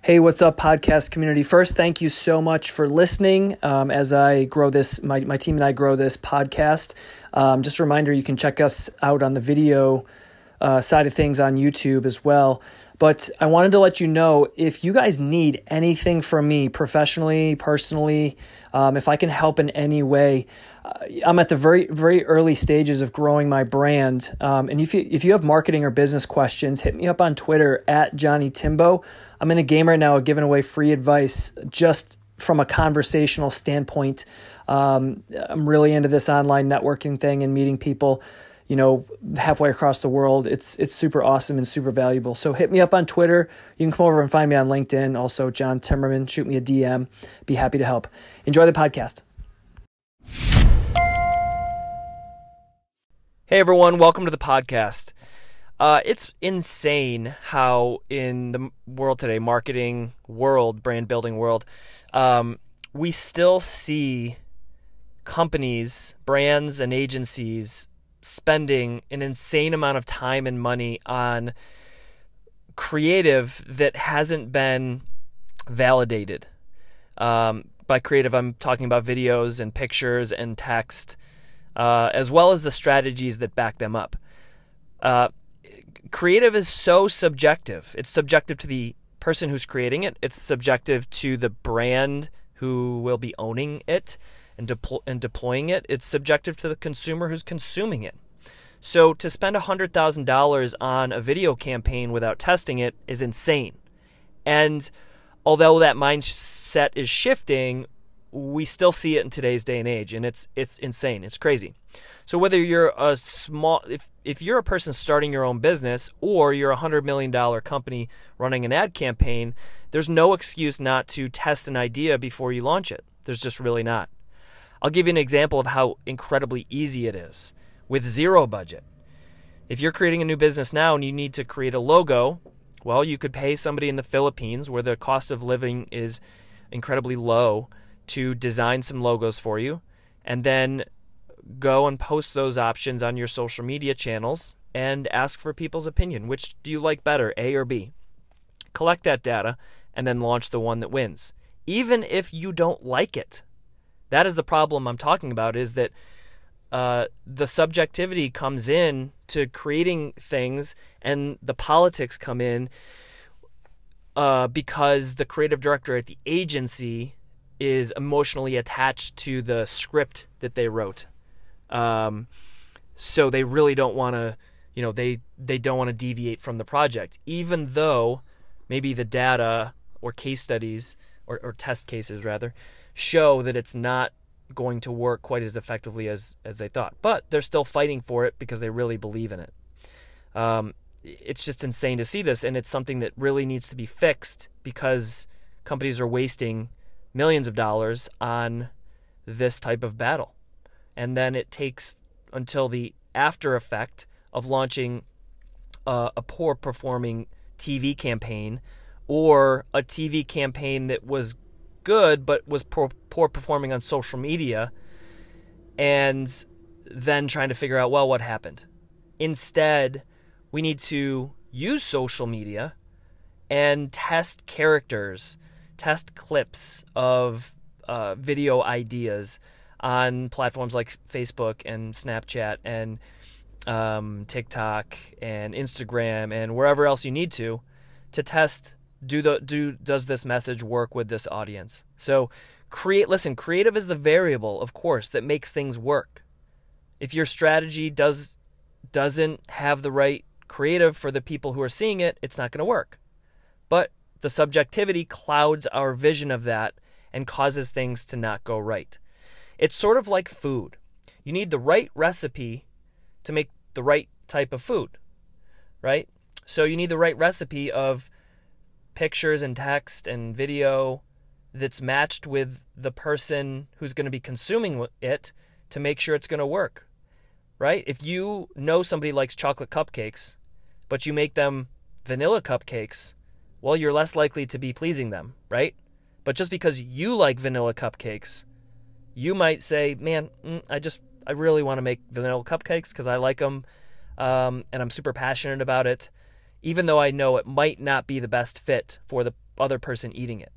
Hey, what's up, podcast community? First, thank you so much for listening um, as I grow this, my, my team and I grow this podcast. Um, just a reminder you can check us out on the video uh, side of things on YouTube as well. But I wanted to let you know if you guys need anything from me professionally, personally, um, if I can help in any way, uh, I'm at the very, very early stages of growing my brand. Um, and if you, if you have marketing or business questions, hit me up on Twitter at Johnny Timbo. I'm in the game right now giving away free advice just from a conversational standpoint. Um, I'm really into this online networking thing and meeting people you know, halfway across the world. It's it's super awesome and super valuable. So hit me up on Twitter. You can come over and find me on LinkedIn. Also, John Timmerman. Shoot me a DM. Be happy to help. Enjoy the podcast. Hey everyone, welcome to the podcast. Uh, it's insane how in the world today, marketing world, brand building world, um, we still see companies, brands, and agencies spending an insane amount of time and money on creative that hasn't been validated. Um, by creative, I'm talking about videos and pictures and text, uh, as well as the strategies that back them up. Uh, creative is so subjective. It's subjective to the person who's creating it, it's subjective to the brand who will be owning it and, and deploying it, it's subjective to the consumer who's consuming it. So to spend $100,000 on a video campaign without testing it is insane. And although that mindset is shifting, we still see it in today's day and age and it's it's insane. It's crazy. So whether you're a small if if you're a person starting your own business or you're a 100 million dollar company running an ad campaign, there's no excuse not to test an idea before you launch it. There's just really not. I'll give you an example of how incredibly easy it is with zero budget. If you're creating a new business now and you need to create a logo, well, you could pay somebody in the Philippines where the cost of living is incredibly low to design some logos for you and then go and post those options on your social media channels and ask for people's opinion. Which do you like better, A or B? Collect that data and then launch the one that wins. Even if you don't like it. That is the problem I'm talking about is that uh, the subjectivity comes in to creating things and the politics come in uh, because the creative director at the agency is emotionally attached to the script that they wrote. Um, so they really don't want to, you know, they they don't want to deviate from the project, even though maybe the data or case studies or, or test cases rather show that it's not going to work quite as effectively as as they thought. But they're still fighting for it because they really believe in it. Um, it's just insane to see this, and it's something that really needs to be fixed because companies are wasting millions of dollars on this type of battle, and then it takes until the after effect of launching uh, a poor performing TV campaign or a TV campaign that was good but was poor, poor performing on social media and then trying to figure out well what happened? Instead we need to use social media and test characters test clips of uh, video ideas on platforms like facebook and snapchat and um, tiktok and instagram and wherever else you need to to test do the do does this message work with this audience? So create listen creative is the variable of course that makes things work. If your strategy does doesn't have the right creative for the people who are seeing it it's not going to work. But the subjectivity clouds our vision of that and causes things to not go right. It's sort of like food. You need the right recipe to make the right type of food right? So you need the right recipe of pictures and text and video that's matched with the person who's going to be consuming it to make sure it's going to work. Right? If you know somebody likes chocolate cupcakes, but you make them vanilla cupcakes, well, you're less likely to be pleasing them, right? But just because you like vanilla cupcakes, you might say, "Man, mm, I just I really want to make vanilla cupcakes because I like them, um, and I'm super passionate about it." Even though I know it might not be the best fit for the other person eating it.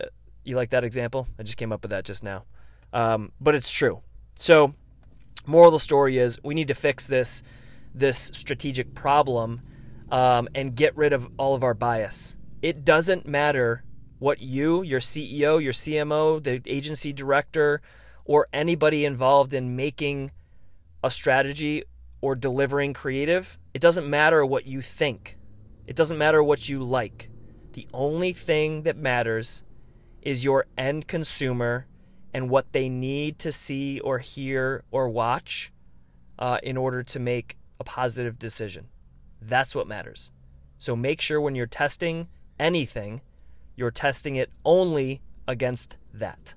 Uh, you like that example? I just came up with that just now. Um, but it's true. So, moral of the story is we need to fix this this strategic problem um, and get rid of all of our bias. It doesn't matter what you, your CEO, your CMO, the agency director, or anybody involved in making a strategy or delivering creative, it doesn't matter what you think. It doesn't matter what you like. The only thing that matters is your end consumer and what they need to see or hear or watch uh, in order to make a positive decision. That's what matters. So make sure when you're testing anything, you're testing it only against that.